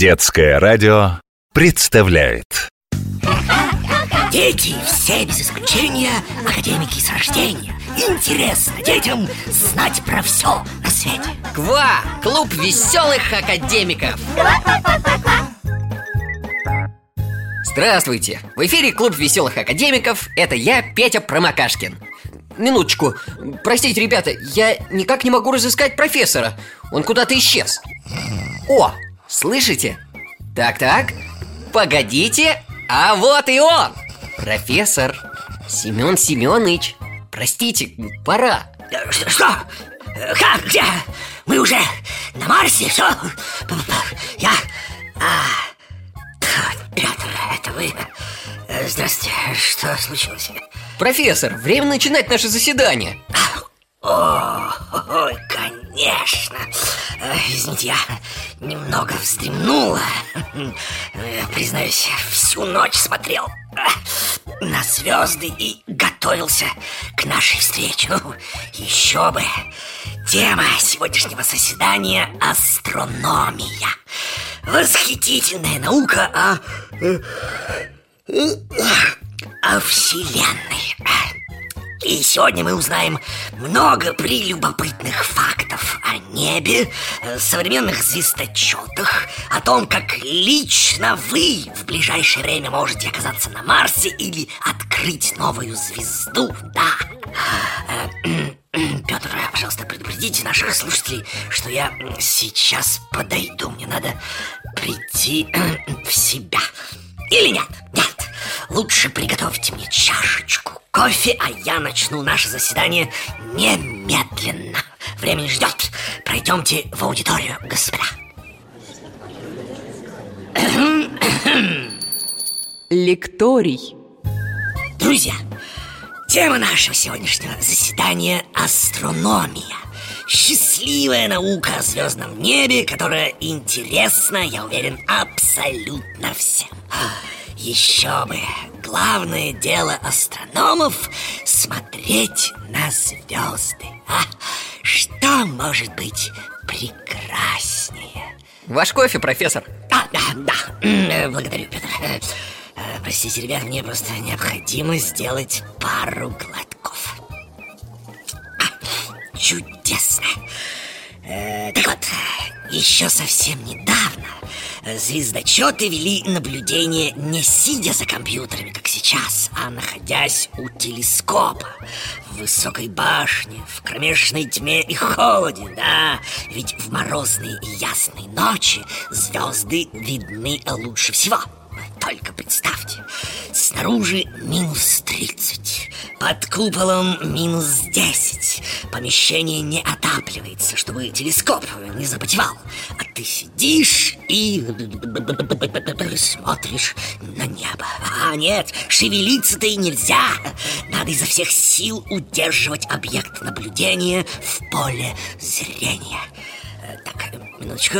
Детское радио представляет. Дети все без исключения академики с рождения. Интересно детям знать про все на свете. КВА! Клуб веселых академиков! Здравствуйте! В эфире Клуб веселых академиков Это я, Петя Промокашкин. Минуточку, простите, ребята, я никак не могу разыскать профессора. Он куда-то исчез. О, слышите? Так-так, погодите, а вот и он Профессор Семен Семенович Простите, пора Что? что? Как? Где? Мы уже на Марсе? Все? Я... А, Петр, это вы? Здравствуйте, что случилось? Профессор, время начинать наше заседание О, ой, конечно Извините, я немного вздремнула. Признаюсь, всю ночь смотрел на звезды и готовился к нашей встрече. Ну, еще бы. Тема сегодняшнего заседания – астрономия. Восхитительная наука о... о Вселенной и сегодня мы узнаем много прелюбопытных фактов о небе, современных звездочетах, о том, как лично вы в ближайшее время можете оказаться на Марсе или открыть новую звезду. Да. Петр, пожалуйста, предупредите наших слушателей, что я сейчас подойду. Мне надо прийти в себя. Или нет? Нет. Лучше приготовьте мне чашечку кофе, а я начну наше заседание немедленно. Время не ждет. Пройдемте в аудиторию, господа. Лекторий. Друзья, тема нашего сегодняшнего заседания – астрономия. Счастливая наука о звездном небе, которая интересна, я уверен, абсолютно всем. Еще бы, главное дело астрономов – смотреть на звезды. А что может быть прекраснее? Ваш кофе, профессор. А, да, да, благодарю, Петр. Простите, ребят, мне просто необходимо сделать пару глотков. А, Чудесно. Э, Так вот, еще совсем недавно звездочеты вели наблюдение не сидя за компьютерами, как сейчас, а находясь у телескопа в высокой башне, в кромешной тьме и холоде, да, ведь в морозные и ясные ночи звезды видны лучше всего. Только представьте, снаружи минус 30, под куполом минус 10 Помещение не отапливается, чтобы телескоп не запотевал. А ты сидишь и смотришь на небо. А нет, шевелиться-то и нельзя. Надо изо всех сил удерживать объект наблюдения в поле зрения. Так, минуточку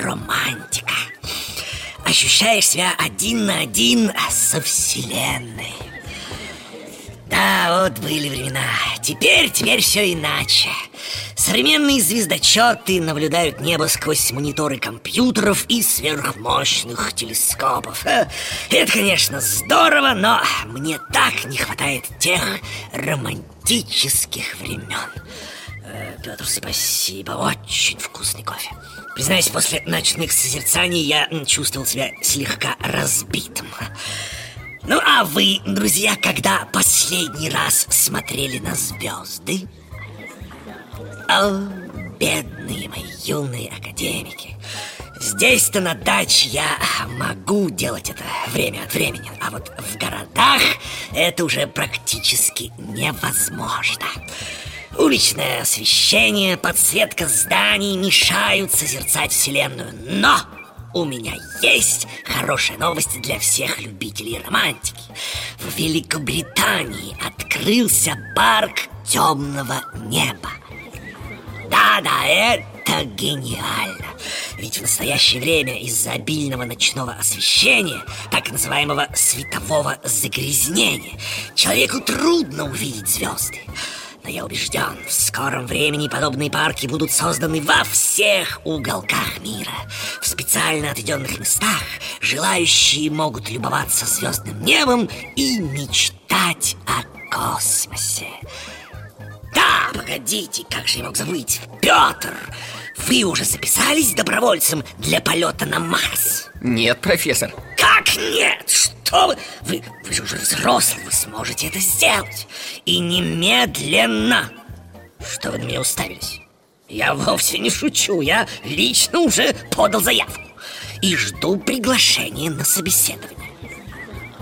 романтика. Ощущаешь себя один на один со Вселенной. Да, вот были времена. Теперь, теперь все иначе. Современные звездочеты наблюдают небо сквозь мониторы компьютеров и сверхмощных телескопов. Это, конечно, здорово, но мне так не хватает тех романтических времен Петр, спасибо, очень вкусный кофе. Признаюсь, после ночных созерцаний я чувствовал себя слегка разбитым. Ну а вы, друзья, когда последний раз смотрели на звезды? О, бедные мои юные академики. Здесь-то на даче я могу делать это время от времени А вот в городах это уже практически невозможно Уличное освещение, подсветка зданий мешают созерцать Вселенную. Но у меня есть хорошая новость для всех любителей романтики. В Великобритании открылся парк темного неба. Да-да, это гениально. Ведь в настоящее время из-за обильного ночного освещения Так называемого светового загрязнения Человеку трудно увидеть звезды Но я убежден, в скором времени подобные парки будут созданы во всех уголках мира. В специально отведенных местах желающие могут любоваться звездным небом и мечтать о космосе. Да, погодите, как же я мог забыть? Петр, вы уже записались добровольцем для полета на Марс? Нет, профессор Как нет? Что вы? Вы, вы же уже взрослый, вы сможете это сделать И немедленно Что вы на меня уставились? Я вовсе не шучу, я лично уже подал заявку И жду приглашения на собеседование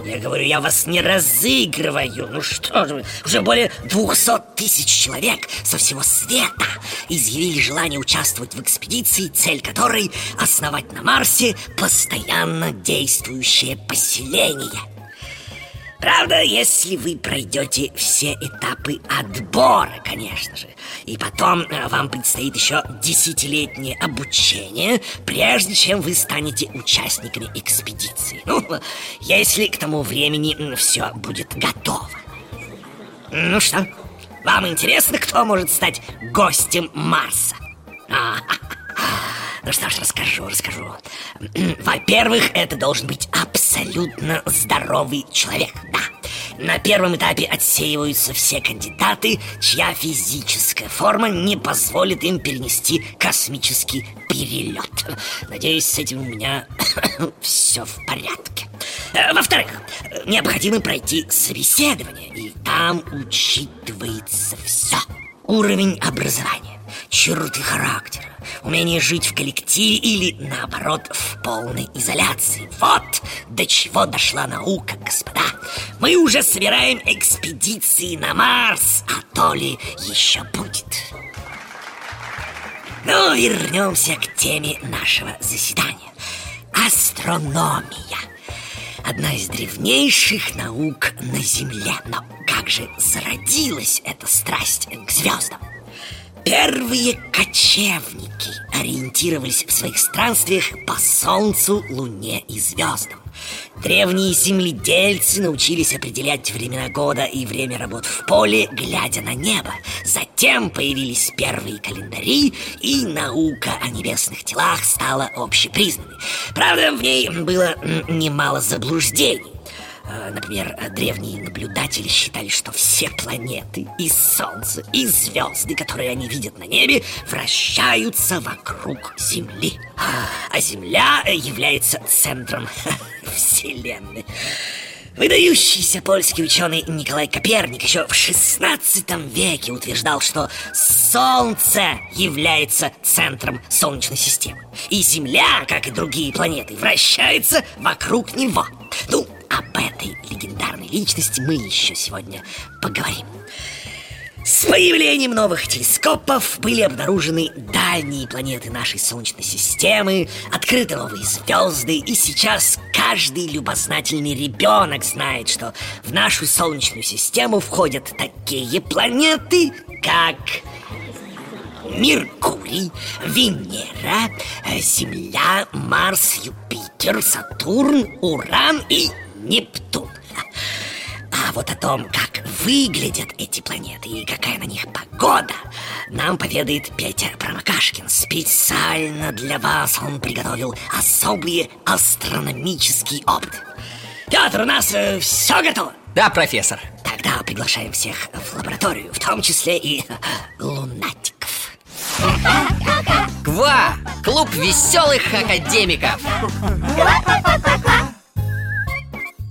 я говорю, я вас не разыгрываю. Ну что же уже более двухсот тысяч человек со всего света Изъявили желание участвовать в экспедиции Цель которой основать на Марсе постоянно действующее поселение Правда, если вы пройдете все этапы отбора, конечно же И потом э, вам предстоит еще десятилетнее обучение Прежде чем вы станете участниками экспедиции. Ну, если к тому времени все будет готово. Ну что, вам интересно, кто может стать гостем Марса? А, ну что ж, расскажу, расскажу Во-первых, это должен быть абсолютно здоровый человек, да на первом этапе отсеиваются все кандидаты, чья физическая форма не позволит им перенести космический перелет. Надеюсь, с этим у меня все в порядке. Э, во-вторых, необходимо пройти собеседование, и там учитывается все. Уровень образования, черты характера, умение жить в коллективе или, наоборот, в полной изоляции. Вот до чего дошла наука, господа. Мы уже собираем экспедиции на Марс, а то ли еще будет. Ну, вернемся к теме нашего заседания. Астрономия. Одна из древнейших наук на Земле. Но как же зародилась эта страсть к звездам? Первые кочевники ориентировались в своих странствиях по Солнцу, Луне и звездам. Древние земледельцы научились определять времена года и время работ в поле, глядя на небо. Затем появились первые календари, и наука о небесных телах стала общепризнанной. Правда, в ней было немало заблуждений. Э, например, древние наблюдатели считали, что все планеты и Солнце, и звезды, которые они видят на небе, вращаются вокруг Земли. А Земля является центром Вселенной. Выдающийся польский ученый Николай Коперник еще в 16 веке утверждал, что Солнце является центром Солнечной системы. И Земля, как и другие планеты, вращается вокруг него. Ну, об этой легендарной личности мы еще сегодня поговорим. С появлением новых телескопов были обнаружены дальние планеты нашей Солнечной системы, открыты новые звезды, и сейчас каждый любознательный ребенок знает, что в нашу Солнечную систему входят такие планеты, как Меркурий, Венера, Земля, Марс, Юпитер, Сатурн, Уран и Нептун. А вот о том, как выглядят эти планеты и какая на них погода, нам поведает Петя Промокашкин. Специально для вас он приготовил особые астрономические опыты. Петр, у нас э, все готово? Да, профессор Тогда приглашаем всех в лабораторию, в том числе и лунатиков Ква! Клуб веселых академиков!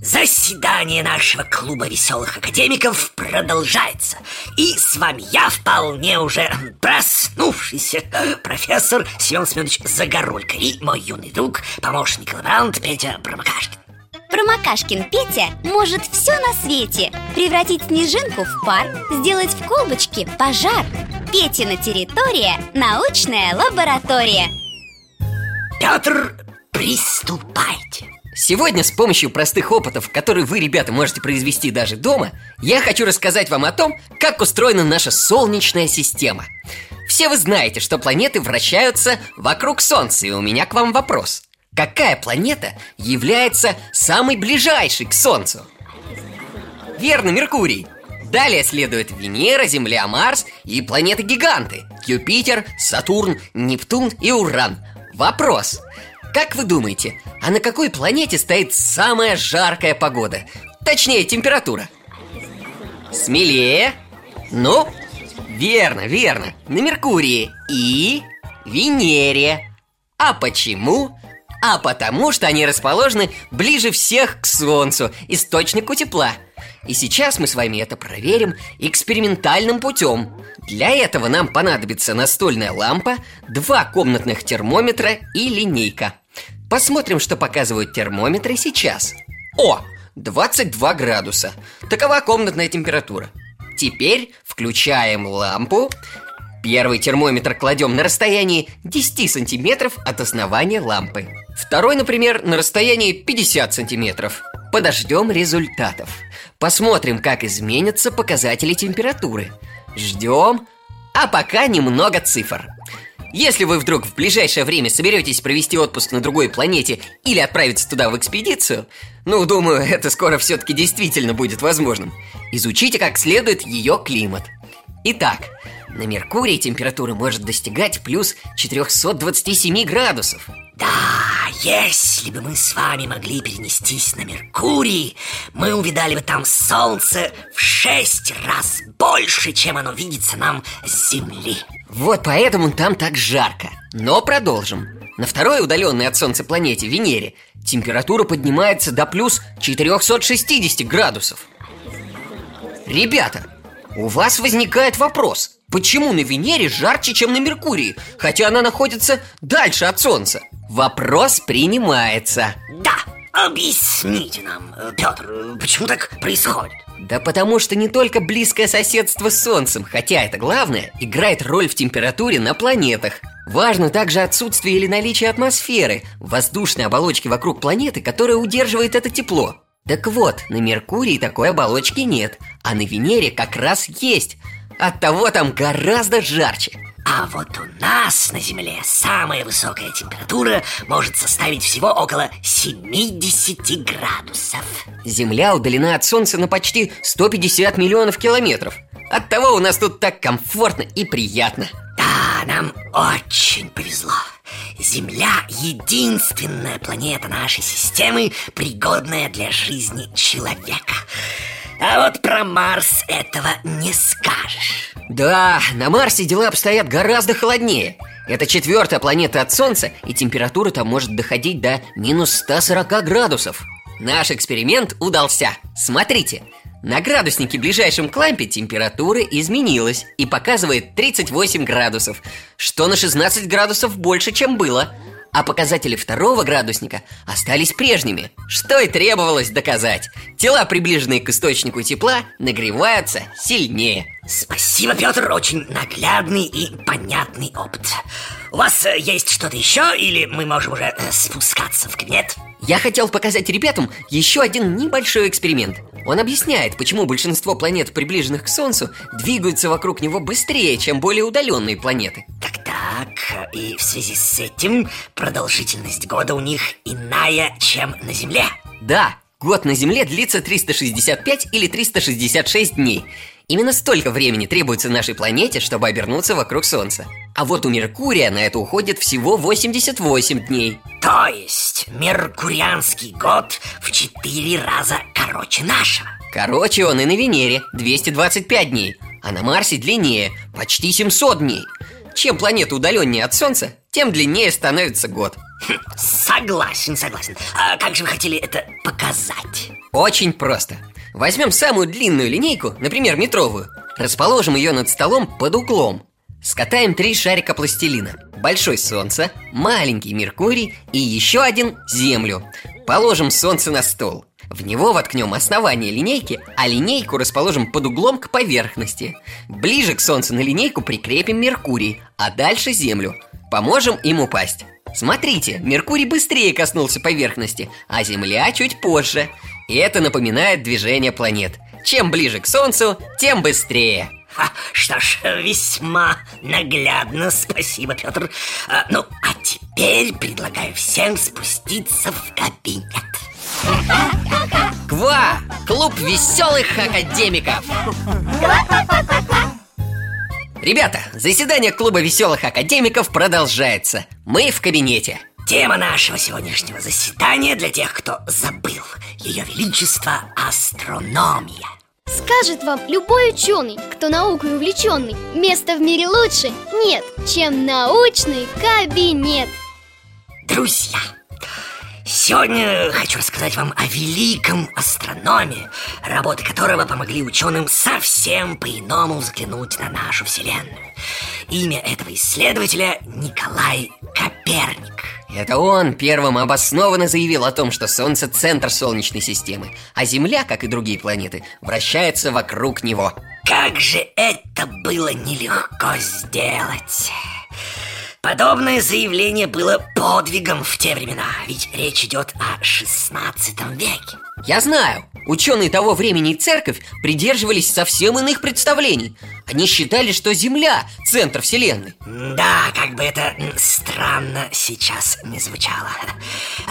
Заседание нашего клуба веселых академиков продолжается. И с вами я вполне уже проснувшийся профессор Семен Семенович Загорулько И мой юный друг, помощник лаборант Петя Промокашкин Промокашкин Петя может все на свете. Превратить снежинку в пар, сделать в колбочке пожар. Петина территория – научная лаборатория. Петр, приступайте. Сегодня с помощью простых опытов, которые вы, ребята, можете произвести даже дома Я хочу рассказать вам о том, как устроена наша Солнечная система. Все вы знаете, что планеты вращаются вокруг Солнца И у меня к вам вопрос Какая планета является самой ближайшей к Солнцу? Верно, Меркурий Далее следует Венера, Земля, Марс и планеты-гиганты Юпитер, Сатурн, Нептун и Уран Вопрос Как вы думаете, а на какой планете стоит самая жаркая погода? Точнее, температура Смелее Ну, верно, верно На Меркурии и Венере А почему? А потому что они расположены ближе всех к Солнцу, источнику тепла. И сейчас мы с вами это проверим экспериментальным путем. Для этого нам понадобится настольная лампа, два комнатных термометра и линейка. Посмотрим, что показывают термометры сейчас. О, 22 градуса. Такова комнатная температура. Теперь включаем лампу. Первый термометр кладем на расстоянии 10 сантиметров от основания лампы Второй, например, на расстоянии 50 сантиметров. Подождем результатов. Посмотрим, как изменятся показатели температуры. Ждем. А пока немного цифр. Если вы вдруг в ближайшее время соберетесь провести отпуск на другой планете или отправиться туда в экспедицию, ну, думаю, это скоро все-таки действительно будет возможным, изучите как следует ее климат. Итак, на Меркурии температура может достигать плюс 427 градусов. Да, если бы мы с вами могли перенестись на Меркурий, мы увидали бы там солнце в шесть раз больше, чем оно видится нам с Земли. Вот поэтому там так жарко. Но продолжим. На второй удаленной от Солнца планете, Венере, температура поднимается до плюс 460 градусов. Ребята, у вас возникает вопрос, почему на Венере жарче, чем на Меркурии, хотя она находится дальше от Солнца? Вопрос принимается. Да, объясните нам, Петр, почему так происходит? Да потому что не только близкое соседство с Солнцем, хотя это главное, играет роль в температуре на планетах. Важно также отсутствие или наличие атмосферы, воздушной оболочки вокруг планеты, которая удерживает это тепло. Так вот, на Меркурии такой оболочки нет, а на Венере как раз есть. Оттого там гораздо жарче. А вот у нас на Земле самая высокая температура может составить всего около 70 градусов. Земля удалена от Солнца на почти 150 миллионов километров. Оттого у нас тут так комфортно и приятно. Да, нам очень повезло. Земля – единственная планета нашей системы, пригодная для жизни человека. А вот про Марс этого не скажешь. Да, на Марсе дела обстоят гораздо холоднее. Это четвертая планета от Солнца, и температура там может доходить до минус 140 градусов. Наш эксперимент удался. Смотрите, на градуснике ближайшем к лампе температура изменилась и показывает 38 градусов, что на 16 градусов больше, чем было. А показатели второго градусника остались прежними, что и требовалось доказать. Тела, приближенные к источнику тепла, нагреваются сильнее. Спасибо, Петр, очень наглядный и понятный опыт. У вас э, есть что-то еще, или мы можем уже э, спускаться в кабинет? Я хотел показать ребятам еще один небольшой эксперимент. Он объясняет, почему большинство планет, приближенных к Солнцу, двигаются вокруг него быстрее, чем более удаленные планеты. Так-так, и в связи с этим продолжительность года у них иная, чем на Земле. Да, год на Земле длится 365 или 366 дней. Именно столько времени требуется нашей планете, чтобы обернуться вокруг Солнца. А вот у Меркурия на это уходит всего 88 дней. То есть меркурианский год в четыре раза короче нашего. Короче, он и на Венере 225 дней, а на Марсе длиннее, почти 700 дней. Чем планета удаленнее от Солнца, тем длиннее становится год. Хм, согласен, согласен. А как же вы хотели это показать? Очень просто. Возьмем самую длинную линейку, например, метровую, расположим ее над столом под углом. Скатаем три шарика пластилина. Большой Солнце, маленький Меркурий и еще один Землю. Положим Солнце на стол. В него воткнем основание линейки, а линейку расположим под углом к поверхности. Ближе к Солнцу на линейку прикрепим Меркурий, а дальше Землю. Поможем им упасть. Смотрите, Меркурий быстрее коснулся поверхности, а Земля чуть позже. И это напоминает движение планет. Чем ближе к Солнцу, тем быстрее. Ха, что ж, весьма наглядно, спасибо, Петр. А, ну, а теперь предлагаю всем спуститься в кабинет. Ква! Клуб веселых академиков! Ребята, заседание клуба веселых академиков продолжается. Мы в кабинете. Тема нашего сегодняшнего заседания для тех, кто забыл. Ее Величество астрономия. Скажет вам любой ученый, кто наукой увлеченный Место в мире лучше нет, чем научный кабинет. Друзья, Сегодня хочу рассказать вам о великом астрономе, работы которого помогли ученым совсем по-иному взглянуть на нашу Вселенную. Имя этого исследователя Николай Коперник. Это он первым обоснованно заявил о том, что Солнце – центр Солнечной системы, а Земля, как и другие планеты, вращается вокруг него. Как же это было нелегко сделать! Подобное заявление было подвигом в те времена, ведь речь идет о 16 веке. Я знаю, ученые того времени и церковь придерживались совсем иных представлений. Они считали, что Земля – центр Вселенной. Да, как бы это странно сейчас не звучало.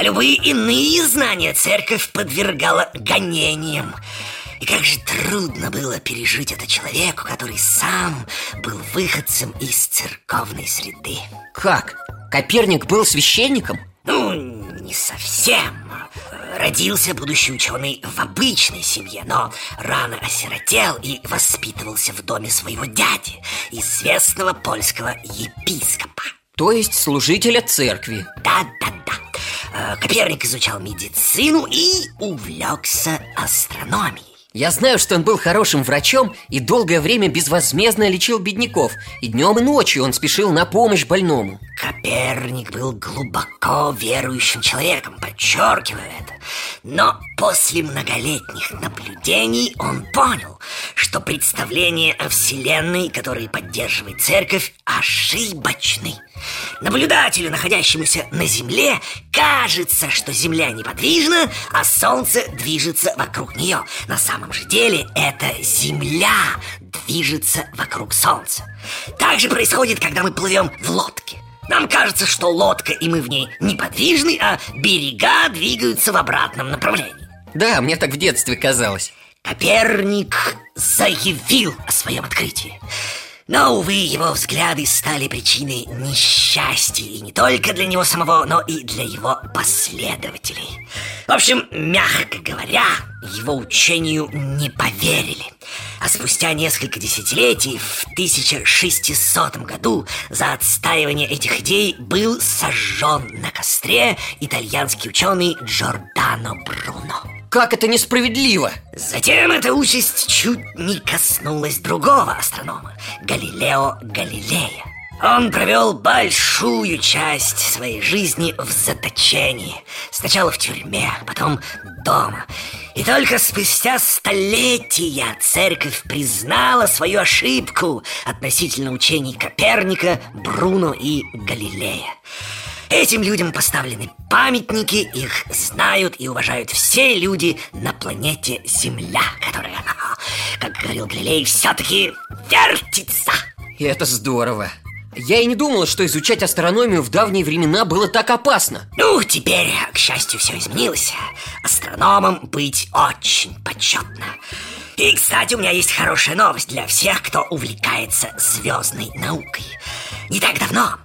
Любые иные знания церковь подвергала гонениям. И как же трудно было пережить это человеку, который сам был выходцем из церковной среды. Как? Коперник был священником? Ну, не совсем. Родился будущий ученый в обычной семье, но рано осиротел и воспитывался в доме своего дяди, известного польского епископа. То есть служителя церкви Да-да-да э, Коперник изучал медицину и увлекся астрономией я знаю, что он был хорошим врачом и долгое время безвозмездно лечил бедняков И днем и ночью он спешил на помощь больному Коперник был глубоко верующим человеком, подчеркиваю это Но после многолетних наблюдений он понял, что представления о Вселенной, которые поддерживает церковь, ошибочны Наблюдателю, находящемуся на Земле, кажется, что Земля неподвижна, а Солнце движется вокруг нее. На самом же деле это Земля движется вокруг Солнца. Так же происходит, когда мы плывем в лодке. Нам кажется, что лодка и мы в ней неподвижны, а берега двигаются в обратном направлении. Да, мне так в детстве казалось. Коперник заявил о своем открытии. Но, увы, его взгляды стали причиной несчастья И не только для него самого, но и для его последователей. В общем, мягко говоря, его учению не поверили. А спустя несколько десятилетий, в 1600 году За отстаивание этих идей был сожжен на костре итальянский ученый Джордано Бруно как это несправедливо? Затем эта участь чуть не коснулась другого астронома, Галилео Галилея. Он провел большую часть своей жизни в заточении. Сначала в тюрьме, потом дома. И только спустя столетия церковь признала свою ошибку относительно учений Коперника, Бруно и Галилея. Этим людям поставлены памятники, их знают и уважают все люди на планете Земля, которая, как говорил Галилей, все-таки вертится. И это здорово. Я и не думала, что изучать астрономию в давние времена было так опасно Ну, теперь, к счастью, все изменилось Астрономом быть очень почетно И, кстати, у меня есть хорошая новость для всех, кто увлекается звездной наукой Не так давно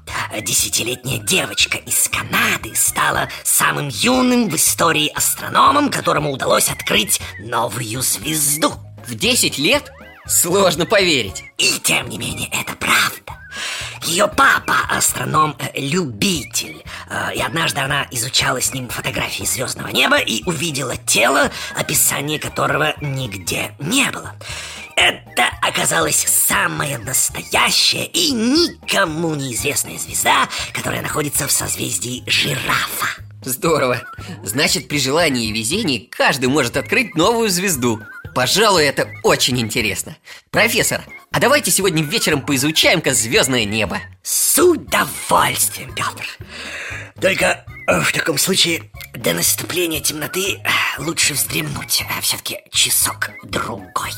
десятилетняя девочка из Канады стала самым юным в истории астрономом, которому удалось открыть новую звезду В 10 лет? Сложно поверить И тем не менее, это правда ее папа астроном-любитель э, И однажды она изучала с ним фотографии звездного неба И увидела тело, описание которого нигде не было это оказалась самая настоящая и никому неизвестная звезда, которая находится в созвездии жирафа. Здорово. Значит, при желании и везении каждый может открыть новую звезду. Пожалуй, это очень интересно. Профессор, а давайте сегодня вечером поизучаем-ка звездное небо. С удовольствием, Петр. Только э, в таком случае до наступления темноты э, лучше вздремнуть, а все-таки часок-другой.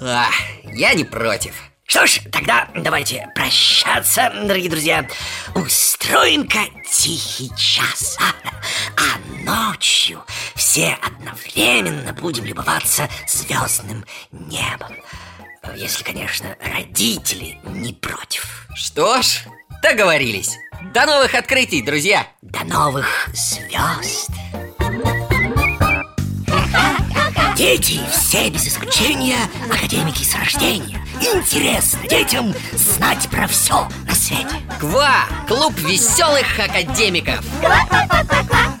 А, я не против. Что ж, тогда давайте прощаться, дорогие друзья. Устроим-ка тихий час. А, а ночью все одновременно будем любоваться звездным небом. Если, конечно, родители не против. Что ж, договорились. До новых открытий, друзья! До новых звезд! Дети все без исключения академики с рождения. Интересно детям знать про все на свете. КВА! Клуб веселых академиков! Ква-ква-ква-ква!